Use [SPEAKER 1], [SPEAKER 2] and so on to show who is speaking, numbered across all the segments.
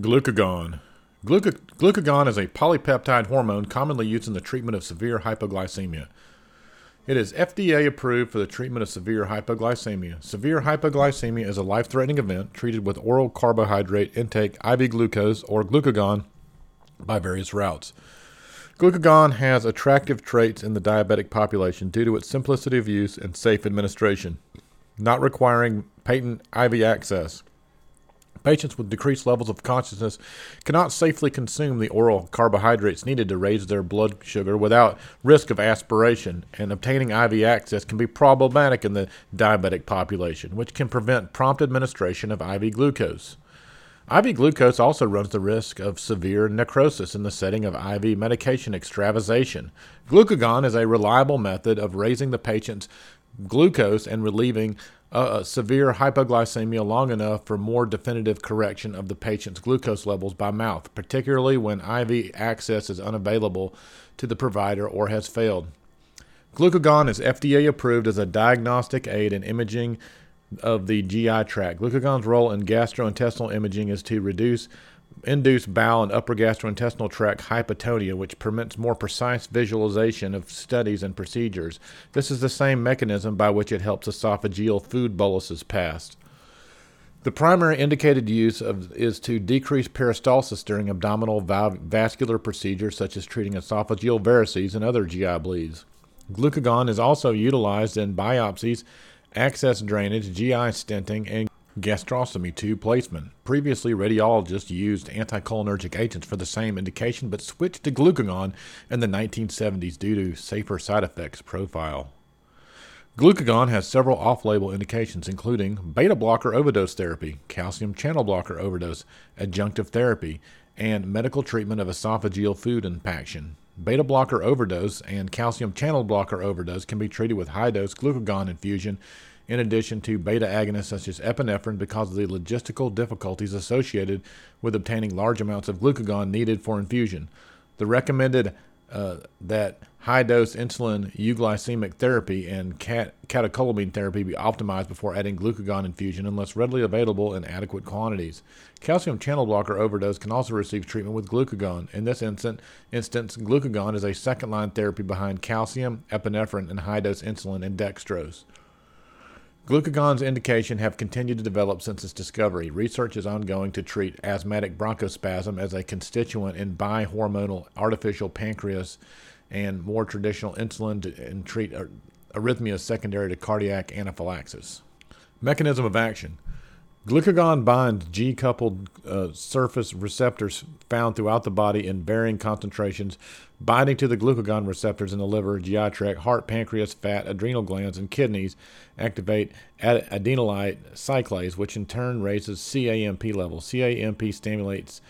[SPEAKER 1] Glucagon. Gluca- glucagon is a polypeptide hormone commonly used in the treatment of severe hypoglycemia. It is FDA approved for the treatment of severe hypoglycemia. Severe hypoglycemia is a life threatening event treated with oral carbohydrate intake, IV glucose, or glucagon by various routes. Glucagon has attractive traits in the diabetic population due to its simplicity of use and safe administration, not requiring patent IV access. Patients with decreased levels of consciousness cannot safely consume the oral carbohydrates needed to raise their blood sugar without risk of aspiration, and obtaining IV access can be problematic in the diabetic population, which can prevent prompt administration of IV glucose. IV glucose also runs the risk of severe necrosis in the setting of IV medication extravasation. Glucagon is a reliable method of raising the patient's glucose and relieving uh, severe hypoglycemia long enough for more definitive correction of the patient's glucose levels by mouth, particularly when IV access is unavailable to the provider or has failed. Glucagon is FDA approved as a diagnostic aid in imaging of the GI tract. Glucagon's role in gastrointestinal imaging is to reduce induce bowel and upper gastrointestinal tract hypotonia, which permits more precise visualization of studies and procedures. This is the same mechanism by which it helps esophageal food boluses pass. The primary indicated use of, is to decrease peristalsis during abdominal vascular procedures such as treating esophageal varices and other GI bleeds. Glucagon is also utilized in biopsies, abscess drainage, GI stenting, and gastrostomy tube placement. Previously, radiologists used anticholinergic agents for the same indication, but switched to glucagon in the 1970s due to safer side effects profile. Glucagon has several off label indications, including beta blocker overdose therapy, calcium channel blocker overdose, adjunctive therapy, and medical treatment of esophageal food impaction. Beta blocker overdose and calcium channel blocker overdose can be treated with high dose glucagon infusion in addition to beta agonists such as epinephrine because of the logistical difficulties associated with obtaining large amounts of glucagon needed for infusion. The recommended uh, that high dose insulin euglycemic therapy and cat- catecholamine therapy be optimized before adding glucagon infusion unless readily available in adequate quantities. Calcium channel blocker overdose can also receive treatment with glucagon. In this instant, instance, glucagon is a second line therapy behind calcium, epinephrine, and high dose insulin and dextrose. Glucagon's indication have continued to develop since its discovery. Research is ongoing to treat asthmatic bronchospasm as a constituent in bihormonal artificial pancreas and more traditional insulin to, and treat arrhythmias secondary to cardiac anaphylaxis. Mechanism of action. Glucagon binds G coupled uh, surface receptors found throughout the body in varying concentrations, binding to the glucagon receptors in the liver, GI tract, heart, pancreas, fat, adrenal glands, and kidneys, activate ad- adenylate cyclase, which in turn raises CAMP levels. CAMP stimulates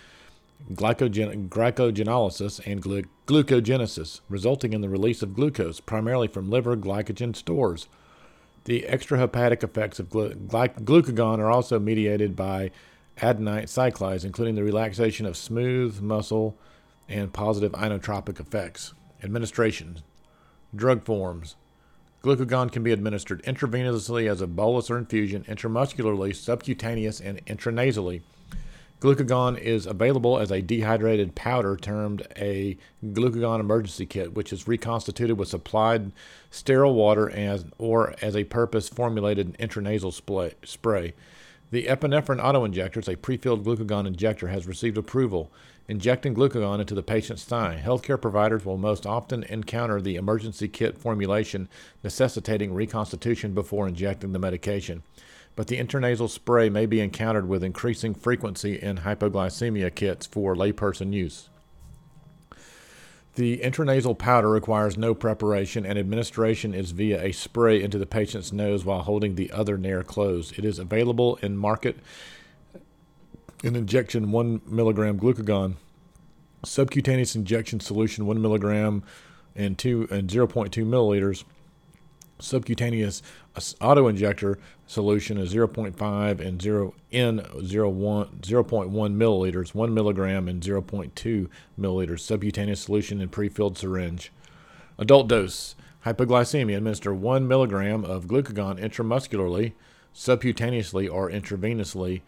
[SPEAKER 1] glycogen- glycogenolysis and glu- glucogenesis, resulting in the release of glucose, primarily from liver glycogen stores. The extrahepatic effects of glu- glucagon are also mediated by adenine cyclase, including the relaxation of smooth muscle and positive inotropic effects. Administration Drug forms Glucagon can be administered intravenously as a bolus or infusion, intramuscularly, subcutaneous, and intranasally. Glucagon is available as a dehydrated powder termed a glucagon emergency kit, which is reconstituted with supplied sterile water as, or as a purpose formulated intranasal spray. The epinephrine autoinjector, a pre-filled glucagon injector, has received approval. Injecting glucagon into the patient's thigh. Healthcare providers will most often encounter the emergency kit formulation necessitating reconstitution before injecting the medication but the intranasal spray may be encountered with increasing frequency in hypoglycemia kits for layperson use. The intranasal powder requires no preparation, and administration is via a spray into the patient's nose while holding the other nare closed. It is available in market in injection 1 milligram glucagon, subcutaneous injection solution 1 milligram and 2 and 0.2 milliliters subcutaneous auto injector solution is 0.5 and 0 in 0.1 milliliters, 1 milligram and 0.2 milliliters. Subcutaneous solution in pre-filled syringe. Adult dose hypoglycemia. Administer 1 milligram of glucagon intramuscularly, subcutaneously, or intravenously.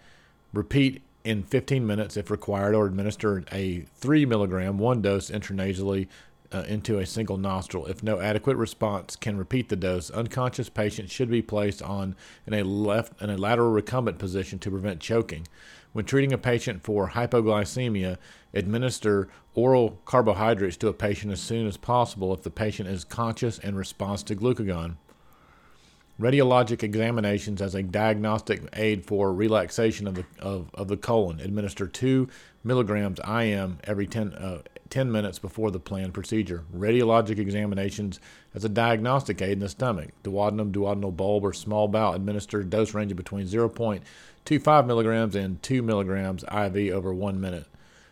[SPEAKER 1] Repeat in 15 minutes if required, or administer a 3 milligram, one dose intranasally uh, into a single nostril. If no adequate response, can repeat the dose. Unconscious patients should be placed on in a left in a lateral recumbent position to prevent choking. When treating a patient for hypoglycemia, administer oral carbohydrates to a patient as soon as possible if the patient is conscious and responds to glucagon. Radiologic examinations as a diagnostic aid for relaxation of the, of, of the colon. Administer 2 milligrams IM every 10, uh, 10 minutes before the planned procedure. Radiologic examinations as a diagnostic aid in the stomach. Duodenum, duodenal bulb, or small bowel administered dose ranging between 0.25 milligrams and 2 milligrams IV over one minute.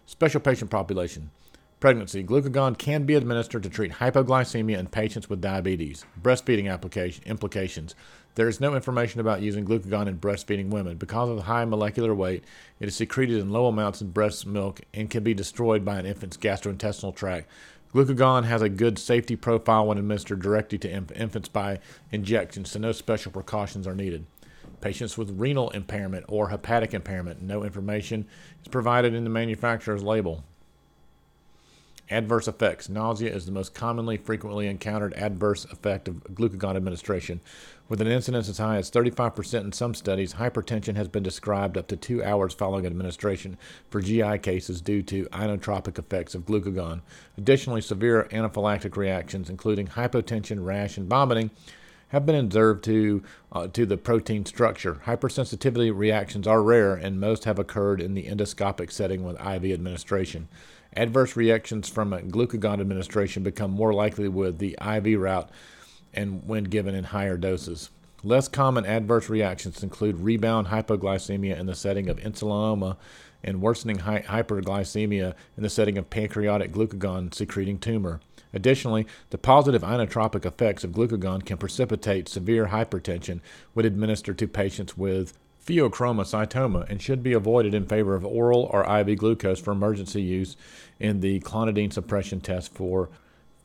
[SPEAKER 1] Special patient population. Pregnancy. Glucagon can be administered to treat hypoglycemia in patients with diabetes. Breastfeeding application, implications. There is no information about using glucagon in breastfeeding women. Because of the high molecular weight, it is secreted in low amounts in breast milk and can be destroyed by an infant's gastrointestinal tract. Glucagon has a good safety profile when administered directly to infants by injection, so no special precautions are needed. Patients with renal impairment or hepatic impairment, no information is provided in the manufacturer's label. Adverse effects. Nausea is the most commonly frequently encountered adverse effect of glucagon administration. With an incidence as high as 35% in some studies, hypertension has been described up to two hours following administration for GI cases due to inotropic effects of glucagon. Additionally, severe anaphylactic reactions, including hypotension, rash, and vomiting, have been observed to, uh, to the protein structure. Hypersensitivity reactions are rare, and most have occurred in the endoscopic setting with IV administration. Adverse reactions from glucagon administration become more likely with the IV route and when given in higher doses. Less common adverse reactions include rebound hypoglycemia in the setting of insulinoma and worsening hyperglycemia in the setting of pancreatic glucagon secreting tumor. Additionally, the positive inotropic effects of glucagon can precipitate severe hypertension when administered to patients with pheochromocytoma and should be avoided in favor of oral or IV glucose for emergency use in the clonidine suppression test for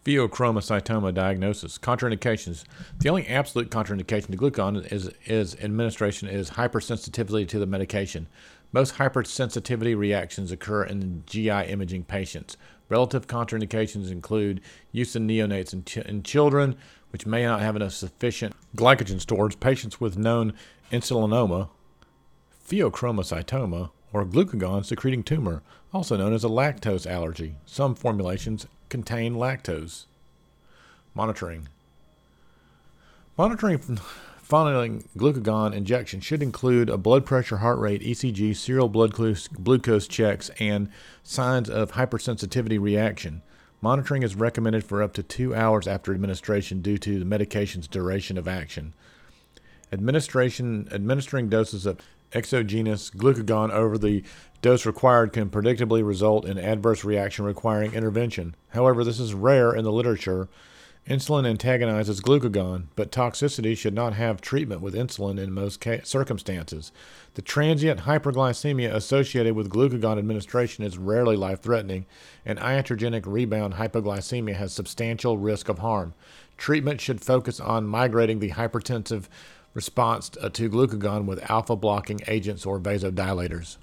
[SPEAKER 1] pheochromocytoma diagnosis. Contraindications. The only absolute contraindication to glucagon is, is administration is hypersensitivity to the medication. Most hypersensitivity reactions occur in GI imaging patients. Relative contraindications include use in neonates and, ch- in children, which may not have enough sufficient glycogen stores, patients with known insulinoma, pheochromocytoma, or glucagon secreting tumor, also known as a lactose allergy. Some formulations contain lactose. Monitoring. Monitoring following glucagon injection should include a blood pressure, heart rate, ECG, serial blood glucose checks, and signs of hypersensitivity reaction. Monitoring is recommended for up to two hours after administration due to the medication's duration of action. Administration administering doses of exogenous glucagon over the dose required can predictably result in adverse reaction requiring intervention. However, this is rare in the literature. Insulin antagonizes glucagon, but toxicity should not have treatment with insulin in most ca- circumstances. The transient hyperglycemia associated with glucagon administration is rarely life threatening, and iatrogenic rebound hypoglycemia has substantial risk of harm. Treatment should focus on migrating the hypertensive response to glucagon with alpha blocking agents or vasodilators.